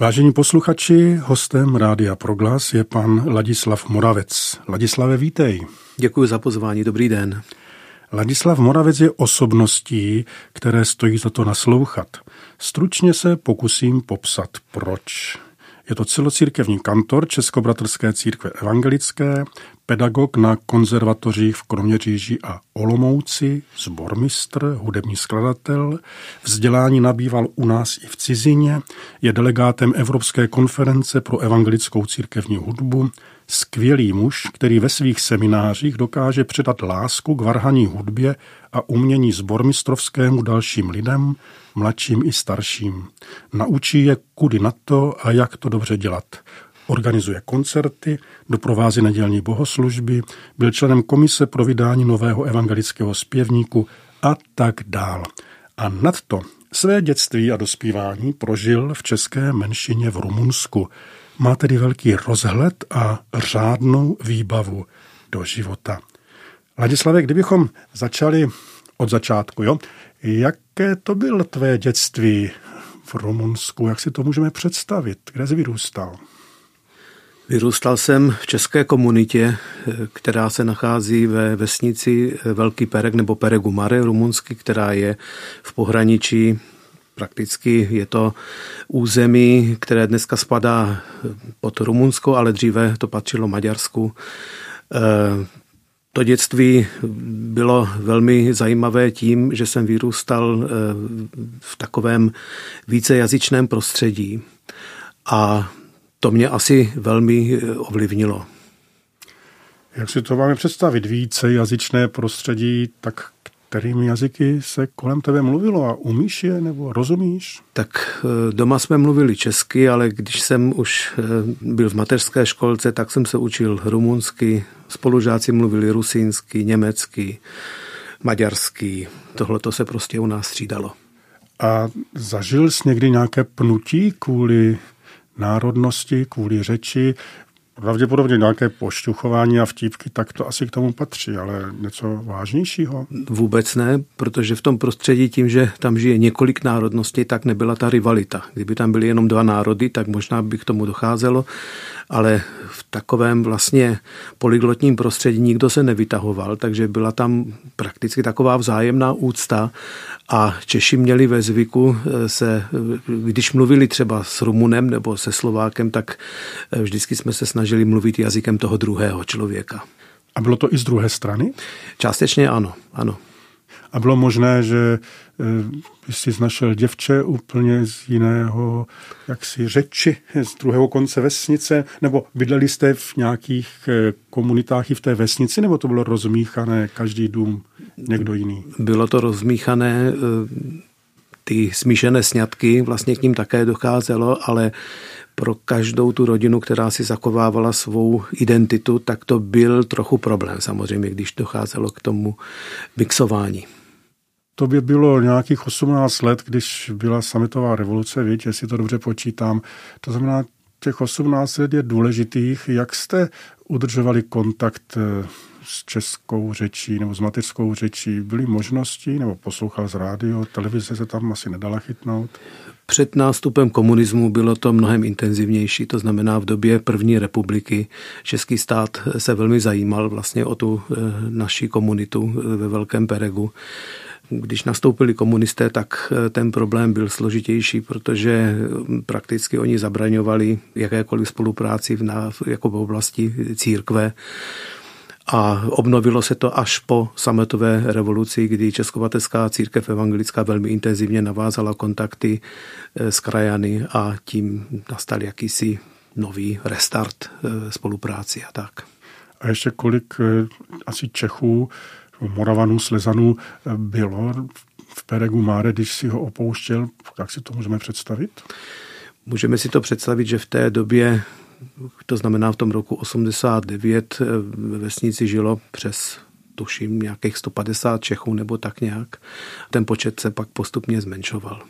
Vážení posluchači, hostem Rádia Proglas je pan Ladislav Moravec. Ladislave, vítej. Děkuji za pozvání, dobrý den. Ladislav Moravec je osobností, které stojí za to naslouchat. Stručně se pokusím popsat, proč. Je to celocírkevní kantor Českobratrské církve evangelické, pedagog na konzervatořích v Kroměříži a Olomouci, zbormistr, hudební skladatel, vzdělání nabýval u nás i v cizině, je delegátem Evropské konference pro evangelickou církevní hudbu, skvělý muž, který ve svých seminářích dokáže předat lásku k varhaní hudbě a umění zbormistrovskému dalším lidem, mladším i starším. Naučí je kudy na to a jak to dobře dělat. Organizuje koncerty, doprovází nedělní bohoslužby, byl členem komise pro vydání nového evangelického zpěvníku a tak dál. A nad to své dětství a dospívání prožil v české menšině v Rumunsku. Má tedy velký rozhled a řádnou výbavu do života. Ladislave, kdybychom začali od začátku, jo? Jaké to bylo tvé dětství v Rumunsku? Jak si to můžeme představit? Kde jsi vyrůstal? Vyrůstal jsem v české komunitě, která se nachází ve vesnici Velký Perek nebo Peregumare rumunsky, která je v pohraničí Prakticky je to území, které dneska spadá pod Rumunsko, ale dříve to patřilo Maďarsku. To dětství bylo velmi zajímavé tím, že jsem vyrůstal eh, v takovém vícejazyčném prostředí a to mě asi velmi eh, ovlivnilo. Jak si to máme představit? Vícejazyčné prostředí, tak kterými jazyky se kolem tebe mluvilo a umíš je nebo rozumíš? Tak eh, doma jsme mluvili česky, ale když jsem už eh, byl v mateřské školce, tak jsem se učil rumunsky, spolužáci mluvili rusínsky, německy, maďarsky. Tohle to se prostě u nás střídalo. A zažil jsi někdy nějaké pnutí kvůli národnosti, kvůli řeči? Pravděpodobně nějaké pošťuchování a vtípky, tak to asi k tomu patří, ale něco vážnějšího? Vůbec ne, protože v tom prostředí tím, že tam žije několik národností, tak nebyla ta rivalita. Kdyby tam byly jenom dva národy, tak možná by k tomu docházelo, ale v takovém vlastně polyglotním prostředí nikdo se nevytahoval, takže byla tam prakticky taková vzájemná úcta a Češi měli ve zvyku eh, se, když mluvili třeba s Rumunem nebo se Slovákem, tak eh, vždycky jsme se snažili mluvit jazykem toho druhého člověka. A bylo to i z druhé strany? Částečně ano, ano. A bylo možné, že eh, jsi znašel děvče úplně z jiného jaksi řeči, z druhého konce vesnice, nebo bydleli jste v nějakých eh, komunitách i v té vesnici, nebo to bylo rozmíchané, každý dům někdo jiný? Bylo to rozmíchané, eh, ty smíšené sňatky, vlastně k ním také docházelo, ale pro každou tu rodinu, která si zakovávala svou identitu, tak to byl trochu problém samozřejmě, když docházelo k tomu mixování. To by bylo nějakých 18 let, když byla sametová revoluce, víte, jestli to dobře počítám. To znamená, těch 18 let je důležitých. Jak jste udržovali kontakt eh, s českou řečí nebo s mateřskou řečí? Byly možnosti, nebo poslouchal z rádio, televize se tam asi nedala chytnout? Před nástupem komunismu bylo to mnohem intenzivnější, to znamená v době první republiky český stát se velmi zajímal vlastně o tu eh, naší komunitu eh, ve Velkém Peregu. Když nastoupili komunisté, tak eh, ten problém byl složitější, protože hm, prakticky oni zabraňovali jakékoliv spolupráci v, na, jako v oblasti církve. A obnovilo se to až po sametové revoluci, kdy Českovatecká církev evangelická velmi intenzivně navázala kontakty eh, s krajany a tím nastal jakýsi nový restart eh, spolupráci a tak. A ještě kolik asi Čechů Moravanů, Slezanů bylo v Peregu Máre, když si ho opouštěl, jak si to můžeme představit? Můžeme si to představit, že v té době, to znamená v tom roku 89, ve vesnici žilo přes tuším nějakých 150 Čechů nebo tak nějak. Ten počet se pak postupně zmenšoval.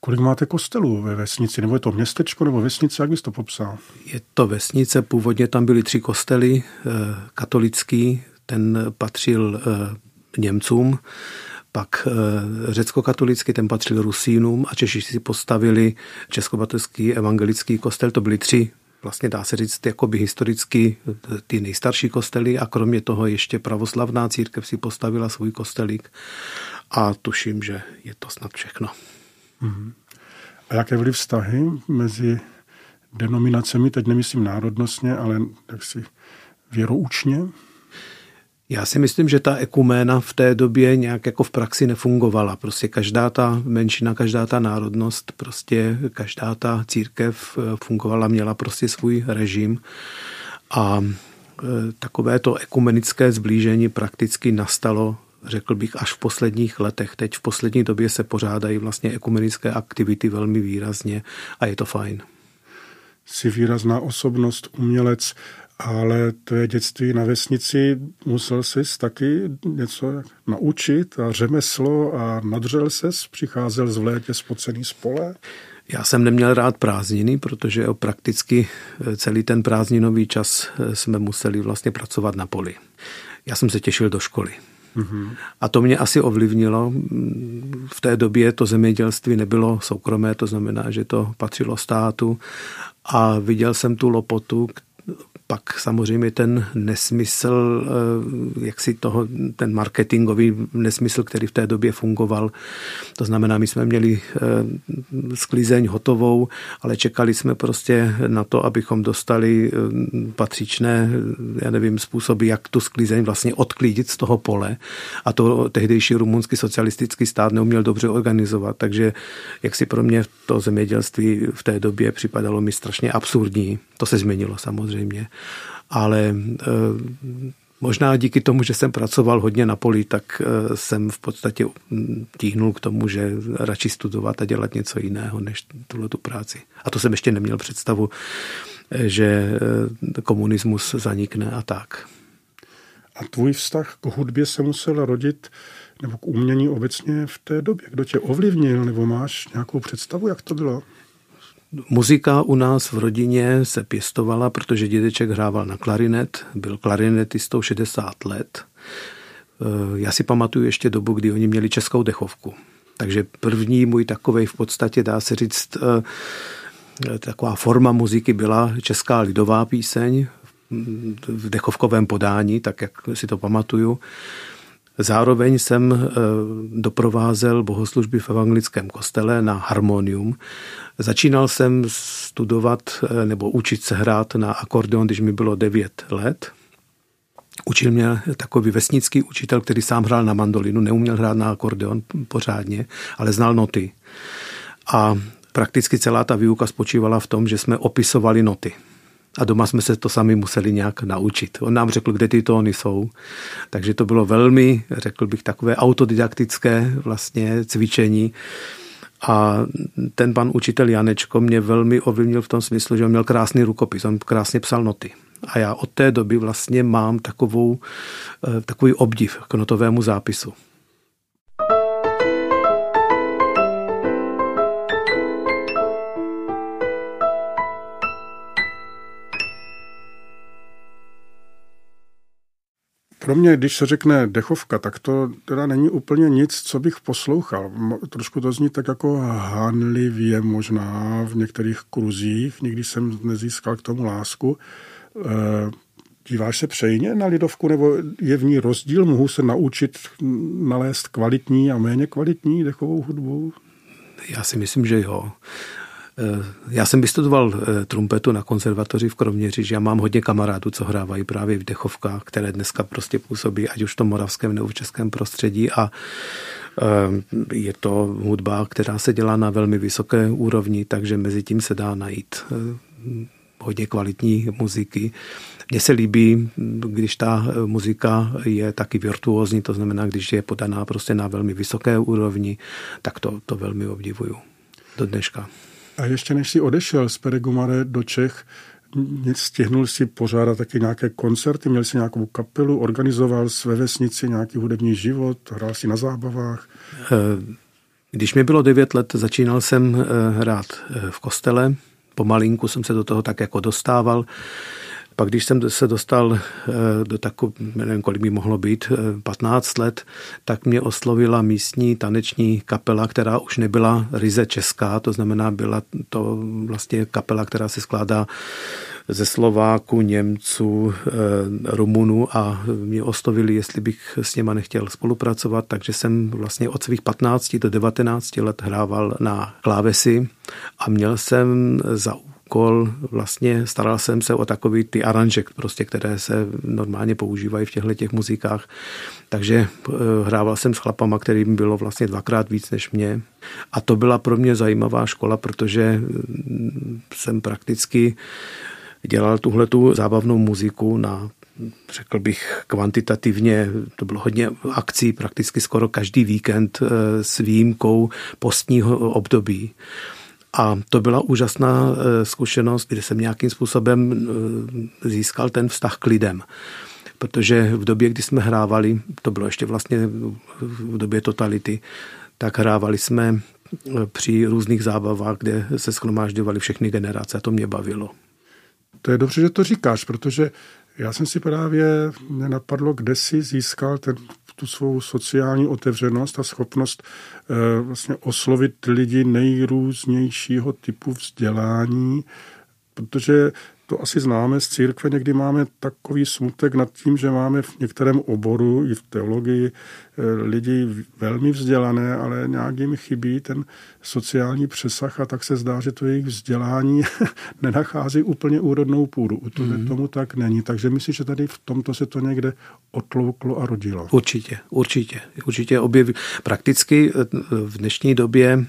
Kolik máte kostelů ve vesnici? Nebo je to městečko nebo vesnice? Jak bys to popsal? Je to vesnice, původně tam byly tři kostely, eh, katolický, ten patřil eh, Němcům. pak řecko-katolický, ten patřil Rusínům a Češi si postavili Českobatovský evangelický kostel, to byly tři vlastně dá se říct, jakoby historicky ty nejstarší kostely a kromě toho ještě pravoslavná církev si postavila svůj kostelík a tuším, že je to snad všechno. Mm-hmm. A jaké byly vztahy mezi denominacemi, teď nemyslím národnostně, ale si věroučně? Já si myslím, že ta ekuména v té době nějak jako v praxi nefungovala. Prostě každá ta menšina, každá ta národnost, prostě každá ta církev eh, fungovala, měla prostě svůj režim a eh, takové to ekumenické zblížení prakticky nastalo řekl bych, až v posledních letech. Teď v poslední době se pořádají vlastně ekumenické aktivity velmi výrazně a je to fajn. Jsi výrazná osobnost, umělec ale tvé dětství na vesnici musel jsi taky něco naučit a řemeslo a nadřel ses, přicházel z létě spocený z pole? Já jsem neměl rád prázdniny, protože prakticky eh, celý ten prázdninový čas eh, jsme museli vlastně pracovat na poli. Já jsem se těšil do školy. Mm-hmm. A to mě asi ovlivnilo. V té době to zemědělství nebylo soukromé, to znamená, že to patřilo státu a viděl jsem tu lopotu, pak samozřejmě ten nesmysl, eh, jak si toho, ten marketingový nesmysl, který v té době fungoval. To znamená, my jsme měli eh, sklizeň hotovou, ale čekali jsme prostě na to, abychom dostali eh, patřičné, já nevím, způsoby, jak tu sklizeň vlastně odklídit z toho pole. A to tehdejší rumunský socialistický stát neuměl dobře organizovat. Takže jak si pro mě to zemědělství v té době připadalo mi strašně absurdní. To se změnilo samozřejmě ale eh, Možná díky tomu, že jsem pracoval hodně na poli, tak eh, jsem v podstatě hm, tíhnul k tomu, že radši studovat a dělat něco jiného než tuhle tu práci. A to jsem ještě neměl představu, eh, že komunismus zanikne a tak. A tvůj vztah k hudbě se musel rodit nebo k umění obecně v té době? Kdo tě ovlivnil nebo máš nějakou představu, jak to bylo? Muzika u nás v rodině se pěstovala, protože dědeček hrával na klarinet, byl klarinetistou 60 let. Eh, já si pamatuju ještě dobu, kdy oni měli českou dechovku. Takže první můj takovej v podstatě, dá se říct, eh, taková forma muziky byla česká lidová píseň v dechovkovém podání, tak jak si to pamatuju. Zároveň jsem eh, doprovázel bohoslužby v evangelickém kostele na harmonium. Začínal jsem studovat eh, nebo učit se hrát na akordeon, když mi bylo 9 let. Učil mě takový vesnický učitel, který sám hrál na mandolinu, neuměl hrát na akordeon pořádně, ale znal noty. A prakticky celá ta výuka spočívala v tom, že jsme opisovali noty a doma jsme se to sami museli nějak naučit. On nám řekl, kde ty tóny jsou. Takže to bylo velmi, řekl bych, takové autodidaktické vlastně cvičení. A ten pan učitel Janečko mě velmi ovlivnil v tom smyslu, že on měl krásný rukopis, on krásně psal noty. A já od té doby vlastně mám takovou, eh, takový obdiv k notovému zápisu. Pro mě, když se řekne dechovka, tak to teda není úplně nic, co bych poslouchal. Trošku to zní tak jako hánlivě možná v některých kruzích. Nikdy jsem nezískal k tomu lásku. E, díváš se přejně na lidovku, nebo je v ní rozdíl? Mohu se naučit nalézt kvalitní a méně kvalitní dechovou hudbu? Já si myslím, že jo. Eh, já jsem vystudoval eh, trumpetu na konzervatoři v Kroměříži a mám hodně kamarádů, co hrávají právě v dechovkách, které dneska prostě působí, ať už v tom moravském nebo v českém prostředí a eh, je to hudba, která se dělá na velmi vysoké úrovni, takže mezi tím se dá najít hodně kvalitní muziky. Mně se líbí, když ta muzika je taky virtuózní, to znamená, když je podaná prostě na velmi vysoké úrovni, tak to, to velmi obdivuju do dneška. A ještě než si odešel z Peregumare do Čech, stihnul si pořádat taky nějaké koncerty, měl si nějakou kapelu, organizoval své vesnici nějaký hudební život, hrál si na zábavách? Eh, když mi bylo 9 let, začínal jsem eh, hrát eh, v kostele, pomalinku jsem se do toho tak jako dostával. Pak, když jsem se dostal do takové, nevím, kolik mi mohlo být, 15 let, tak mě oslovila místní taneční kapela, která už nebyla ryze česká, to znamená, byla to vlastně kapela, která se skládá ze Slováku, Němců, eh, Rumunů a mě oslovili, jestli bych s něma nechtěl spolupracovat, takže jsem vlastně od svých 15 do 19 let hrával na klávesi a měl jsem za úkol, vlastně staral jsem se o takový ty aranžek, prostě, které se normálně používají v těchto těch muzikách. Takže eh, hrával jsem s chlapama, kterým bylo vlastně dvakrát víc než mě. A to byla pro mě zajímavá škola, protože mm, jsem prakticky dělal tuhle tu zábavnou muziku na řekl bych kvantitativně, to bylo hodně akcí, prakticky skoro každý víkend eh, s výjimkou postního období. A to byla úžasná eh, zkušenost, kde jsem nějakým způsobem eh, získal ten vztah k lidem. Protože v době, kdy jsme hrávali, to bylo ještě vlastně v době totality, tak hrávali jsme při různých zábavách, kde se schromážďovaly všechny generace a to mě bavilo. To je dobře, že to říkáš, protože já jsem si právě nenapadlo, kde si získal ten, tu svou sociální otevřenost a schopnost e, vlastně oslovit lidi nejrůznějšího typu vzdělání, protože to asi známe z církve, někdy máme takový smutek nad tím, že máme v některém oboru, i v teologii, eh, lidi velmi vzdělané, ale nějak jim chybí ten sociální přesah a tak se zdá, že to jejich vzdělání nenachází úplně úrodnou půdu. U toho mm. tomu tak není. Takže myslím, že tady v tomto se to někde otlouklo a rodilo. Určitě, určitě. Určitě objeví. Prakticky eh, v dnešní době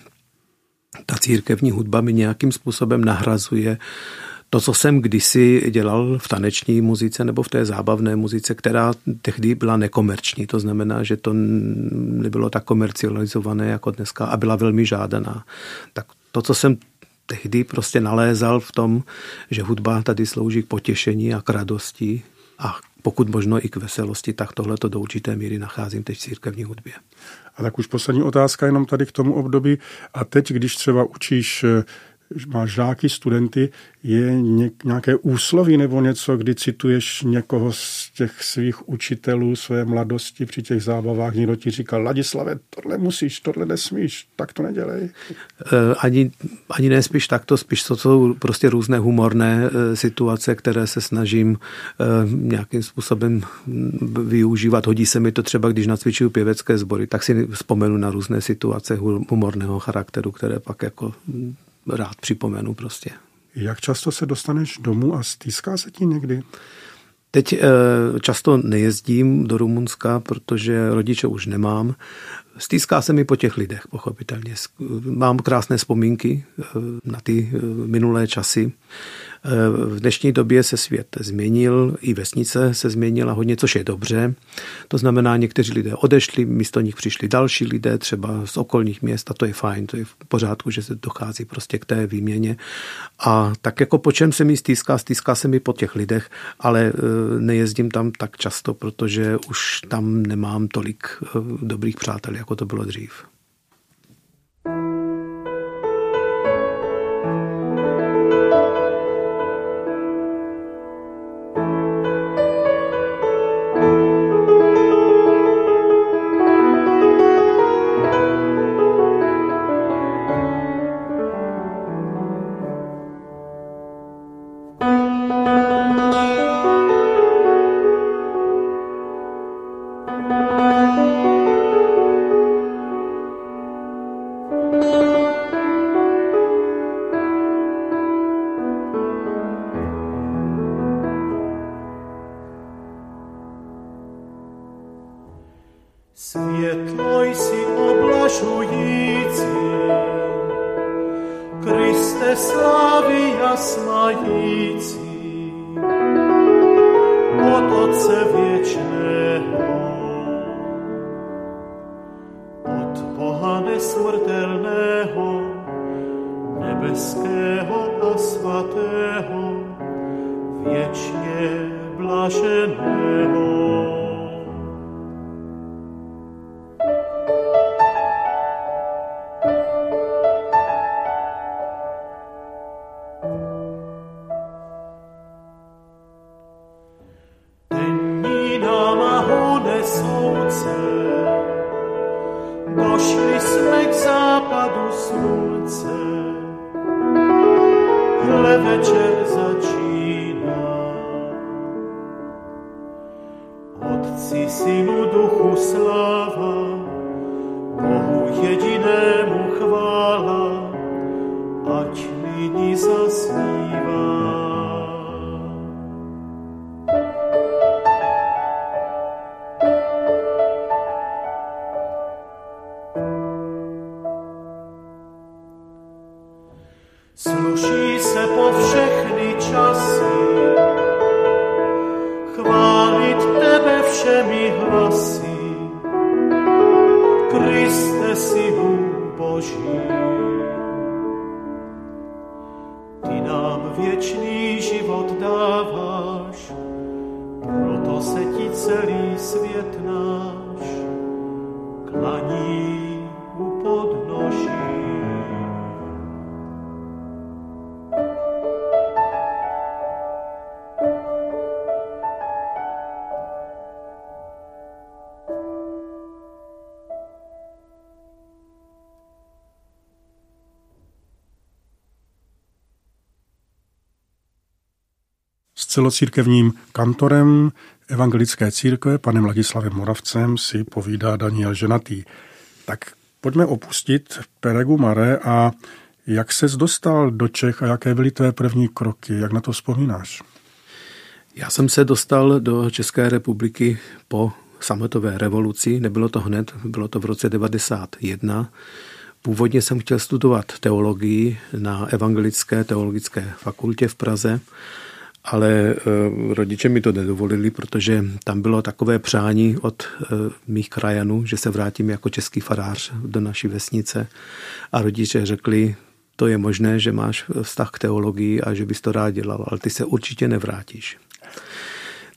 ta církevní hudba mi nějakým způsobem nahrazuje to, co jsem kdysi dělal v taneční muzice nebo v té zábavné muzice, která tehdy byla nekomerční, to znamená, že to nebylo tak komercializované jako dneska a byla velmi žádaná. Tak to, co jsem tehdy prostě nalézal v tom, že hudba tady slouží k potěšení a k radosti a pokud možno i k veselosti, tak tohle to do určité míry nacházím teď v církevní hudbě. A tak už poslední otázka jenom tady k tomu období. A teď, když třeba učíš máš žáky, studenty, je nějaké úsloví nebo něco, kdy cituješ někoho z těch svých učitelů své mladosti při těch zábavách, někdo ti říkal, Ladislave, tohle musíš, tohle nesmíš, tak to nedělej. Eh, ani, ani nespíš takto, spíš to jsou prostě různé humorné eh, situace, které se snažím eh, nějakým způsobem využívat. Hodí se mi to třeba, když nacvičuju pěvecké sbory, tak si vzpomenu na různé situace humorného charakteru, které pak jako rád připomenu prostě. Jak často se dostaneš domů a stýská se ti někdy? Teď eh, často nejezdím do Rumunska, protože rodiče už nemám. Stýská se mi po těch lidech, pochopitelně. Mám krásné vzpomínky eh, na ty eh, minulé časy. V dnešní době se svět změnil, i vesnice se změnila hodně, což je dobře. To znamená, někteří lidé odešli, místo nich přišli další lidé, třeba z okolních měst a to je fajn, to je v pořádku, že se dochází prostě k té výměně. A tak jako po čem se mi stýská, stýská se mi po těch lidech, ale e, nejezdím tam tak často, protože už tam nemám tolik e, dobrých přátel, jako to bylo dřív. všemi hlasy. Kriste si Boží. Ty nám věčný život dáváš, proto se ti celý svět náš klaní. Celocírkevním kantorem evangelické církve, panem Ladislavem Moravcem, si povídá Daniel Ženatý. Tak pojďme opustit Peregu Mare a jak ses dostal do Čech a jaké byly tvé první kroky? Jak na to vzpomínáš? Já jsem se dostal do České republiky po sametové revoluci. Nebylo to hned, bylo to v roce 91. Původně jsem chtěl studovat teologii na Evangelické teologické fakultě v Praze ale eh, rodiče mi to nedovolili, protože tam bylo takové přání od eh, mých krajanů, že se vrátím jako český farář do naší vesnice a rodiče řekli, to je možné, že máš vztah k teologii a že bys to rád dělal, ale ty se určitě nevrátíš.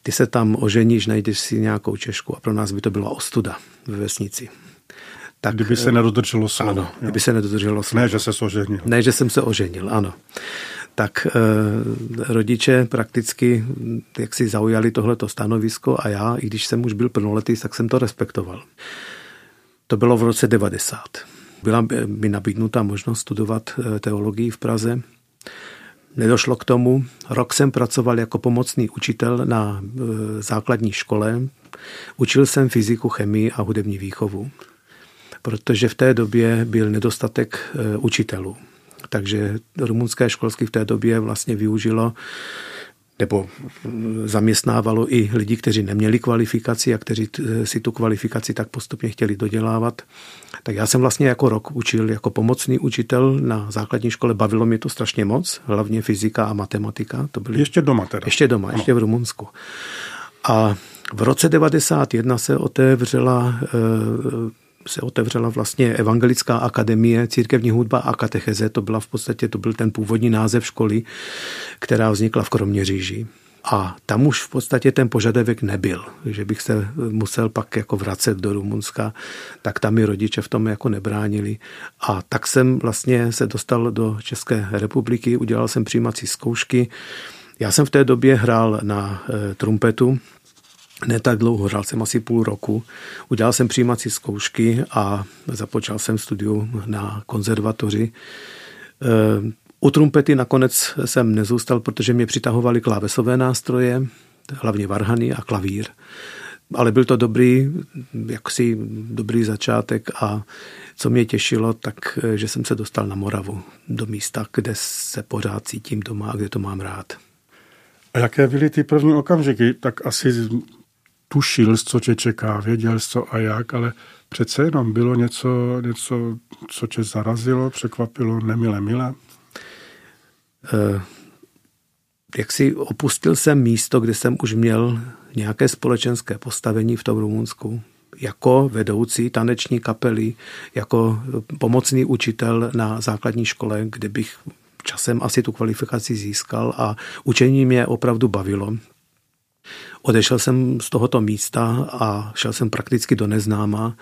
Ty se tam oženíš, najdeš si nějakou Češku a pro nás by to byla ostuda ve vesnici. Tak, kdyby se nedodrželo slovo. Ano, kdyby se nedodrželo slovo. Ne, že se oženil. Ne, že jsem se oženil, ano tak eh, rodiče prakticky jak si zaujali tohleto stanovisko a já, i když jsem už byl plnoletý, tak jsem to respektoval. To bylo v roce 90. Byla mi nabídnuta možnost studovat eh, teologii v Praze. Nedošlo k tomu. Rok jsem pracoval jako pomocný učitel na eh, základní škole. Učil jsem fyziku, chemii a hudební výchovu, protože v té době byl nedostatek učitelů. Takže rumunské školství v té době vlastně využilo nebo zaměstnávalo i lidi, kteří neměli kvalifikaci a kteří si tu kvalifikaci tak postupně chtěli dodělávat. Tak já jsem vlastně jako rok učil jako pomocný učitel na základní škole. Bavilo mě to strašně moc, hlavně fyzika a matematika. To byly... Ještě doma teda. Ještě doma, ano. ještě v Rumunsku. A v roce 91 se otevřela se otevřela vlastně Evangelická akademie, církevní hudba a katecheze. To byla v podstatě, to byl ten původní název školy, která vznikla v Kroměříži. A tam už v podstatě ten požadavek nebyl, že bych se musel pak jako vracet do Rumunska, tak tam mi rodiče v tom jako nebránili. A tak jsem vlastně se dostal do České republiky, udělal jsem přijímací zkoušky. Já jsem v té době hrál na e, trumpetu, ne tak dlouho, hrál jsem asi půl roku. Udělal jsem přijímací zkoušky a započal jsem studium na konzervatoři. Eh, u trumpety nakonec jsem nezůstal, protože mě přitahovaly klávesové nástroje, hlavně varhany a klavír. Ale byl to dobrý, jaksi dobrý začátek a co mě těšilo, tak eh, že jsem se dostal na Moravu, do místa, kde se pořád cítím doma a kde to mám rád. A jaké byly ty první okamžiky? Tak asi tušil, co tě čeká, věděl co a jak, ale přece jenom bylo něco, něco co tě zarazilo, překvapilo, nemile, milé? Uh, jak si opustil jsem místo, kde jsem už měl nějaké společenské postavení v tom Rumunsku, jako vedoucí taneční kapely, jako pomocný učitel na základní škole, kde bych časem asi tu kvalifikaci získal a učení mě opravdu bavilo. Odešel jsem z tohoto místa a šel jsem prakticky do neznáma,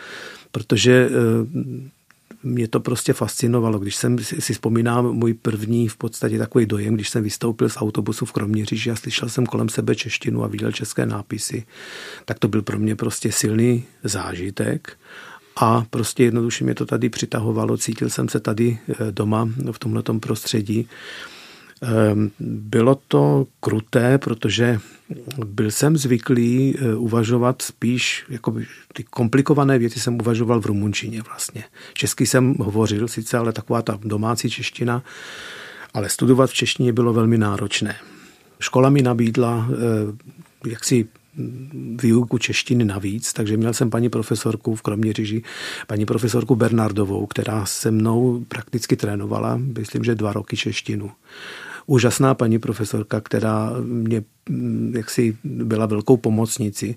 protože eh, mě to prostě fascinovalo. Když jsem si vzpomínám můj první v podstatě takový dojem, když jsem vystoupil z autobusu v Kroměříži a slyšel jsem kolem sebe češtinu a viděl české nápisy, tak to byl pro mě prostě silný zážitek. A prostě jednoduše mě to tady přitahovalo, cítil jsem se tady eh, doma v tomto prostředí. Ehm, bylo to kruté, protože byl jsem zvyklý eh, uvažovat spíš, jako ty komplikované věci jsem uvažoval v rumunčině vlastně. Česky jsem hovořil sice, ale taková ta domácí čeština, ale studovat v češtině bylo velmi náročné. Škola mi nabídla eh, jaksi výuku češtiny navíc, takže měl jsem paní profesorku v Kroměříži, paní profesorku Bernardovou, která se mnou prakticky trénovala, myslím, že dva roky češtinu úžasná paní profesorka, která mě mm, jaksi byla velkou pomocnici.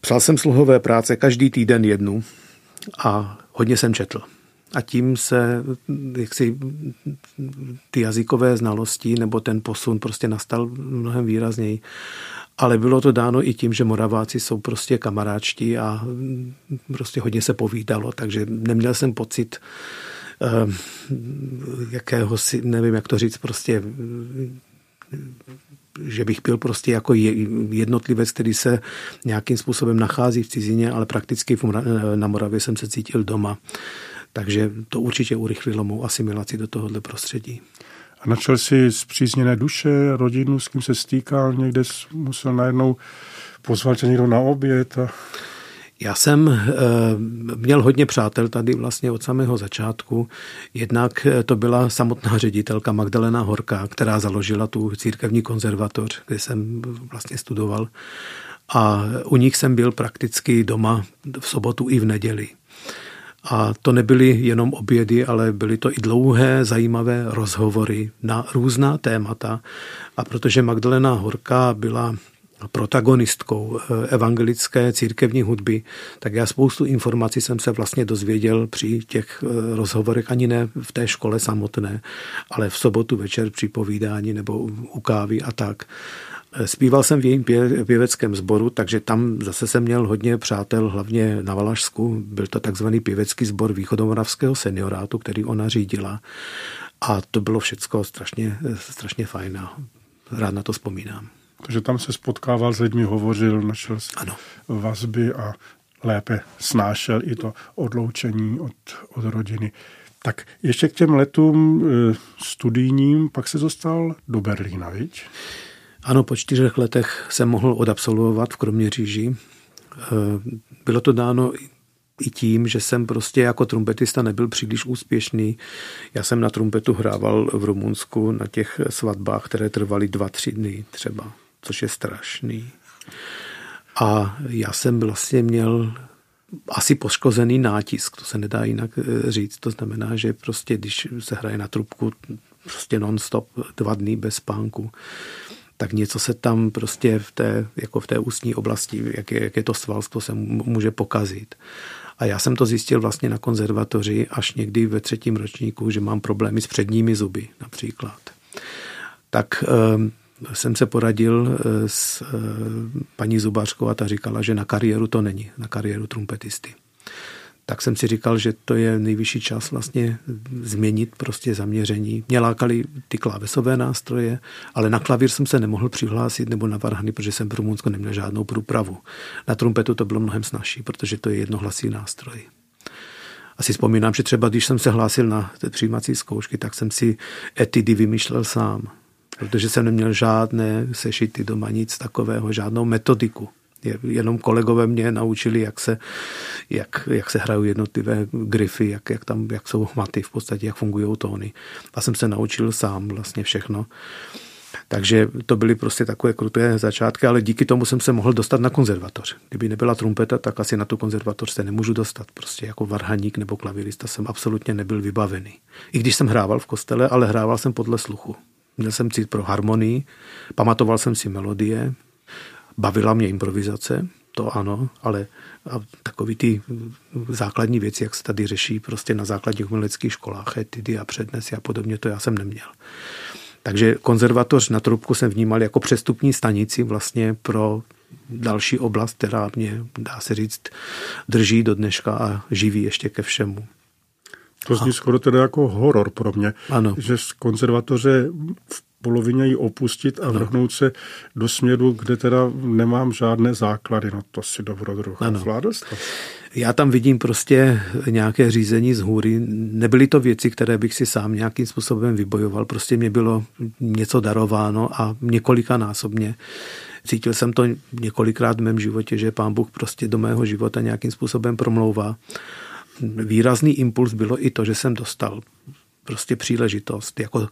Psal jsem sluhové práce každý týden jednu a hodně jsem četl. A tím se jaksi ty jazykové znalosti nebo ten posun prostě nastal mnohem výrazněji. Ale bylo to dáno i tím, že Moraváci jsou prostě kamaráčtí a prostě hodně se povídalo, takže neměl jsem pocit, Ehm, jakého si, nevím, jak to říct, prostě že bych byl prostě jako jednotlivec, který se nějakým způsobem nachází v cizině, ale prakticky na Moravě jsem se cítil doma. Takže to určitě urychlilo mou asimilaci do tohohle prostředí. A načal si zpřízněné duše, rodinu, s kým se stýkal, někde musel najednou pozvat tě někdo na oběd? A... Já jsem eh, měl hodně přátel tady vlastně od samého začátku. Jednak eh, to byla samotná ředitelka Magdalena Horka, která založila tu církevní konzervatoř, kde jsem vlastně studoval. A u nich jsem byl prakticky doma v sobotu i v neděli. A to nebyly jenom obědy, ale byly to i dlouhé, zajímavé rozhovory na různá témata. A protože Magdalena Horka byla protagonistkou eh, evangelické církevní hudby, tak já spoustu informací jsem se vlastně dozvěděl při těch eh, rozhovorech, ani ne v té škole samotné, ale v sobotu večer při povídání nebo u kávy a tak. Eh, zpíval jsem v jejím pěveckém sboru, takže tam zase jsem měl hodně přátel, hlavně na Valašsku. Byl to takzvaný pěvecký sbor východomoravského seniorátu, který ona řídila. A to bylo všecko strašně, strašně fajn a rád na to vzpomínám. Takže tam se spotkával s lidmi, hovořil, našel ano. vazby a lépe snášel i to odloučení od, od rodiny. Tak ještě k těm letům e, studijním, pak se dostal do Berlína, viď? Ano, po čtyřech letech jsem mohl odabsolvovat v Kroměříži. E, bylo to dáno i tím, že jsem prostě jako trumpetista nebyl příliš úspěšný. Já jsem na trumpetu hrával v Rumunsku na těch svatbách, které trvaly dva, tři dny třeba což je strašný. A já jsem vlastně měl asi poškozený nátisk, to se nedá jinak eh, říct. To znamená, že prostě když se hraje na trubku prostě non-stop dva dny bez spánku, tak něco se tam prostě v té, jako v té ústní oblasti, jak je, jak je to svalstvo, se může pokazit. A já jsem to zjistil vlastně na konzervatoři až někdy ve třetím ročníku, že mám problémy s předními zuby například. Tak ehm, jsem se poradil eh, s eh, paní Zubařkou a ta říkala, že na kariéru to není, na kariéru trumpetisty. Tak jsem si říkal, že to je nejvyšší čas vlastně změnit prostě zaměření. Mě lákali ty klávesové nástroje, ale na klavír jsem se nemohl přihlásit nebo na varhany, protože jsem v Rumunsku neměl žádnou průpravu. Na trumpetu to bylo mnohem snažší, protože to je jednohlasý nástroj. Asi vzpomínám, že třeba když jsem se hlásil na přijímací zkoušky, tak jsem si etidy vymýšlel sám protože jsem neměl žádné sešity doma, nic takového, žádnou metodiku. Jenom kolegové mě naučili, jak se, jak, jak se hrají jednotlivé grify, jak, jak tam jak jsou hmaty, v podstatě jak fungují tóny. A jsem se naučil sám vlastně všechno. Takže to byly prostě takové kruté začátky, ale díky tomu jsem se mohl dostat na konzervatoř. Kdyby nebyla trumpeta, tak asi na tu konzervatoř se nemůžu dostat. Prostě jako varhaník nebo klavirista jsem absolutně nebyl vybavený. I když jsem hrával v kostele, ale hrával jsem podle sluchu. Měl jsem cít pro harmonii, pamatoval jsem si melodie, bavila mě improvizace, to ano, ale a takový ty základní věci, jak se tady řeší prostě na základních uměleckých školách, etidy a přednesy a podobně, to já jsem neměl. Takže konzervatoř na Trubku jsem vnímal jako přestupní stanici vlastně pro další oblast, která mě, dá se říct, drží do dneška a živí ještě ke všemu. To zní skoro teda jako horor pro mě, ano. že z konzervatoře v polovině ji opustit a vrhnout se do směru, kde teda nemám žádné základy. No to si dobrodruha. Zvládl to? Já tam vidím prostě nějaké řízení z hůry. Nebyly to věci, které bych si sám nějakým způsobem vybojoval. Prostě mě bylo něco darováno a několika násobně. Cítil jsem to několikrát v mém životě, že pán Bůh prostě do mého života nějakým způsobem promlouvá. Výrazný impuls bylo i to, že jsem dostal prostě příležitost jako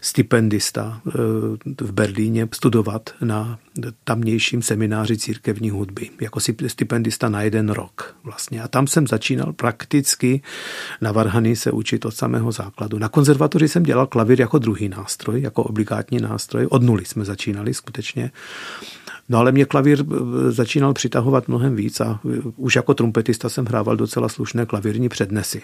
stipendista eh, v Berlíně studovat na tamnějším semináři církevní hudby. Jako stipendista na jeden rok vlastně. A tam jsem začínal prakticky na varhany se učit od samého základu. Na konzervatoři jsem dělal klavír jako druhý nástroj, jako obligátní nástroj. Od nuly jsme začínali skutečně. No ale mě klavír eh, začínal přitahovat mnohem víc a eh, už jako trumpetista jsem hrával docela slušné klavírní přednesy.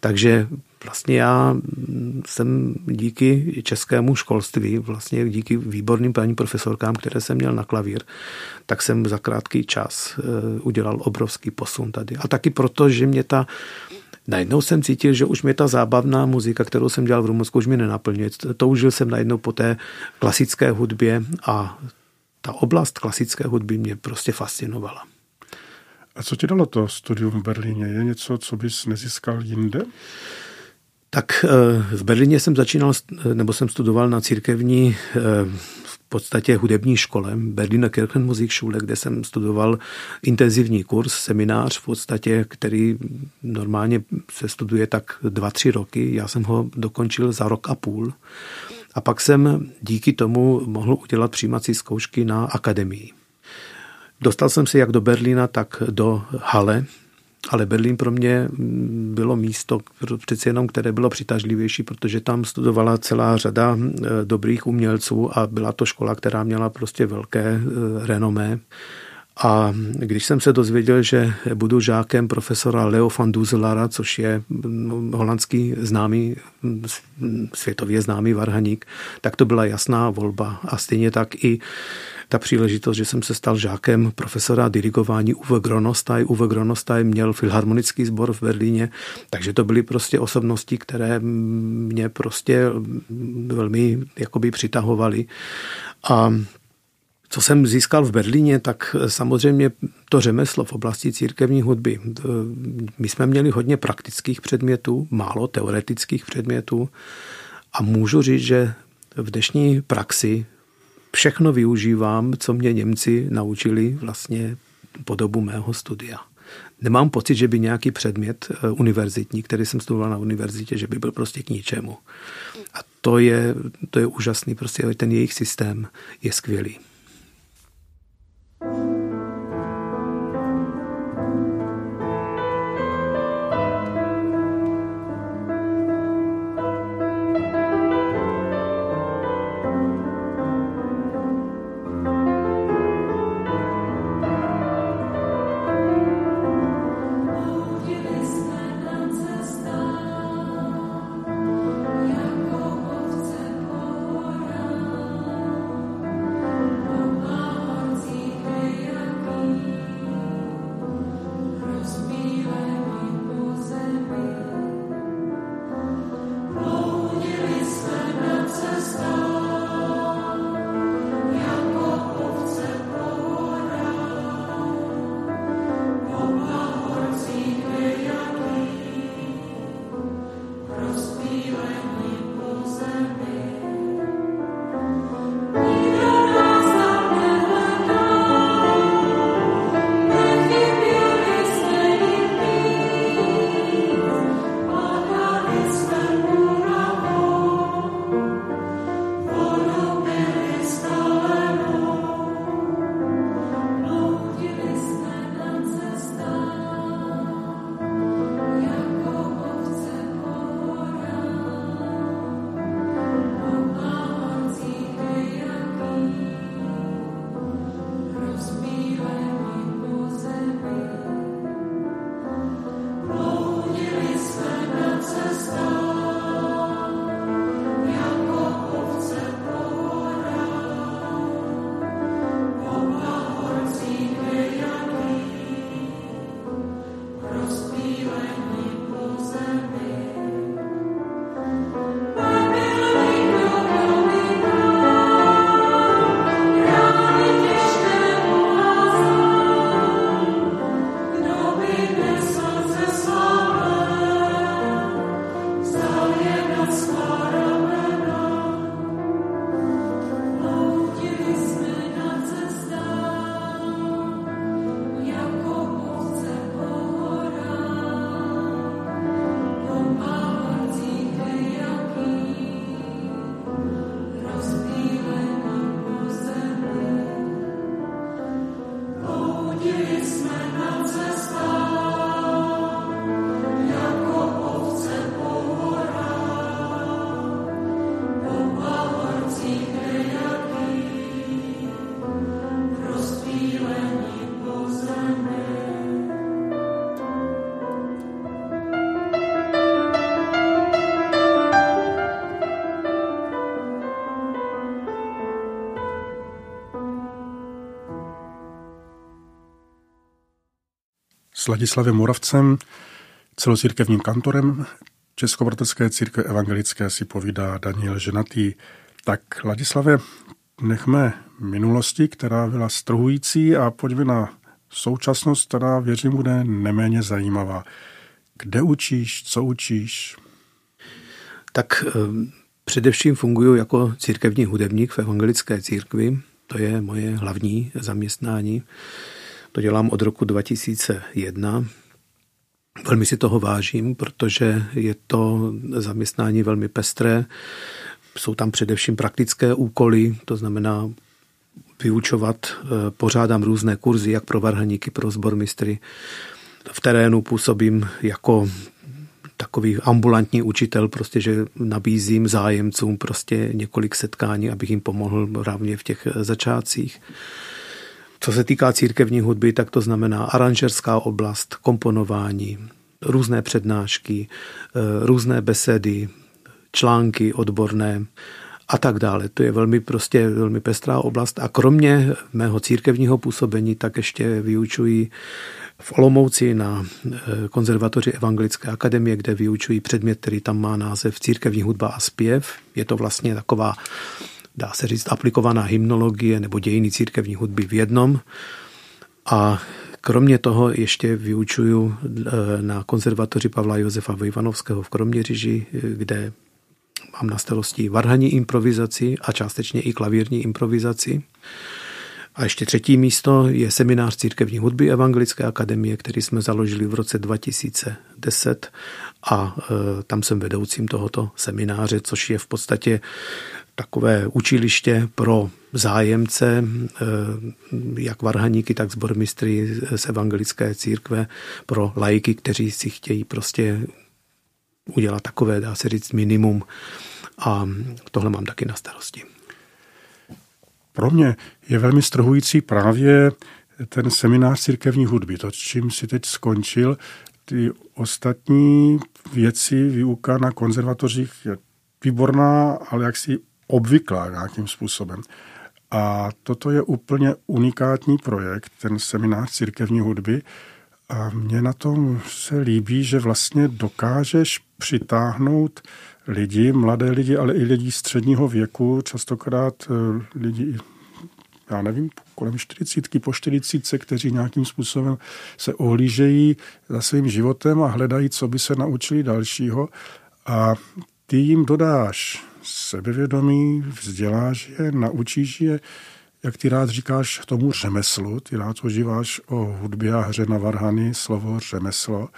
Takže vlastně já mm, jsem díky českému školství, vlastně díky výborným paní profesorkám, které jsem měl na klavír, tak jsem za krátký čas eh, udělal obrovský posun tady. A taky proto, že mě ta Najednou jsem cítil, že už mě ta zábavná muzika, kterou jsem dělal v Rumunsku, už mě nenaplňuje. Toužil jsem najednou po té klasické hudbě a ta oblast klasické hudby mě prostě fascinovala. A co ti dalo to studium v Berlíně? Je něco, co bys nezískal jinde? Tak eh, v Berlíně jsem začínal, nebo jsem studoval na církevní eh, v podstatě hudební škole, Berliner Kirchenmusikschule, kde jsem studoval intenzivní kurz, seminář v podstatě, který normálně se studuje tak dva, tři roky. Já jsem ho dokončil za rok a půl. A pak jsem díky tomu mohl udělat přijímací zkoušky na akademii. Dostal jsem se jak do Berlína, tak do Hale, ale Berlín pro mě bylo místo přeci jenom, které bylo přitažlivější, protože tam studovala celá řada eh, dobrých umělců a byla to škola, která měla prostě velké eh, renomé. A když jsem se dozvěděl, že budu žákem profesora Leo van Duzelara, což je holandský známý, světově známý varhaník, tak to byla jasná volba. A stejně tak i ta příležitost, že jsem se stal žákem profesora dirigování Uwe Gronostaj. Uwe Gronostaj měl filharmonický sbor v Berlíně, takže to byly prostě osobnosti, které mě prostě velmi jakoby přitahovaly. A co jsem získal v Berlíně, tak samozřejmě to řemeslo v oblasti církevní hudby. My jsme měli hodně praktických předmětů, málo teoretických předmětů a můžu říct, že v dnešní praxi všechno využívám, co mě Němci naučili vlastně po dobu mého studia. Nemám pocit, že by nějaký předmět eh, univerzitní, který jsem studoval na univerzitě, že by byl prostě k ničemu. A to je, to je úžasný, prostě ten jejich systém je skvělý. Thank you. Ladislavem Moravcem, celocírkevním kantorem Českobratrské církve evangelické si povídá Daniel Ženatý. Tak Ladislave, nechme minulosti, která byla strhující a pojďme na současnost, která věřím bude neméně zajímavá. Kde učíš, co učíš? Tak eh, především funguji jako církevní hudebník v evangelické církvi. To je moje hlavní zaměstnání. To dělám od roku 2001. Velmi si toho vážím, protože je to zaměstnání velmi pestré. Jsou tam především praktické úkoly, to znamená vyučovat. Eh, pořádám různé kurzy, jak pro varhaníky, pro zbormistry. V terénu působím jako takový ambulantní učitel, prostě, že nabízím zájemcům prostě několik setkání, abych jim pomohl hlavně v těch začátcích. Co se týká církevní hudby, tak to znamená aranžerská oblast, komponování, různé přednášky, eh, různé besedy, články odborné a tak dále. To je velmi prostě velmi pestrá oblast a kromě mého církevního působení tak ještě vyučuji v Olomouci na eh, konzervatoři Evangelické akademie, kde vyučují předmět, který tam má název Církevní hudba a zpěv. Je to vlastně taková, dá se říct, aplikovaná hymnologie nebo dějiny církevní hudby v jednom. A kromě toho ještě vyučuju eh, na konzervatoři Pavla Josefa Vojvanovského v Kroměříži, eh, kde mám na starosti varhaní improvizaci a částečně i klavírní improvizaci. A ještě třetí místo je seminář církevní hudby Evangelické akademie, který jsme založili v roce 2010 a e, tam jsem vedoucím tohoto semináře, což je v podstatě takové učiliště pro zájemce, e, jak varhaníky, tak zbormistry z evangelické církve, pro lajky, kteří si chtějí prostě udělat takové, dá se říct, minimum. A tohle mám taky na starosti. Pro mě je velmi strhující právě ten seminář církevní hudby, to, čím si teď skončil. Ty ostatní věci, výuka na konzervatořích je výborná, ale jaksi obvyklá nějakým způsobem. A toto je úplně unikátní projekt, ten seminář církevní hudby. A mně na tom se líbí, že vlastně dokážeš přitáhnout lidi, mladé lidi, ale i lidi středního věku, častokrát eh, lidi, já nevím, kolem 40, po 40, kteří nějakým způsobem se ohlížejí za svým životem a hledají, co by se naučili dalšího. A ty jim dodáš sebevědomí, vzděláš je, naučíš je, jak ty rád říkáš tomu řemeslu, ty rád ožíváš o hudbě a hře na varhany slovo řemeslo.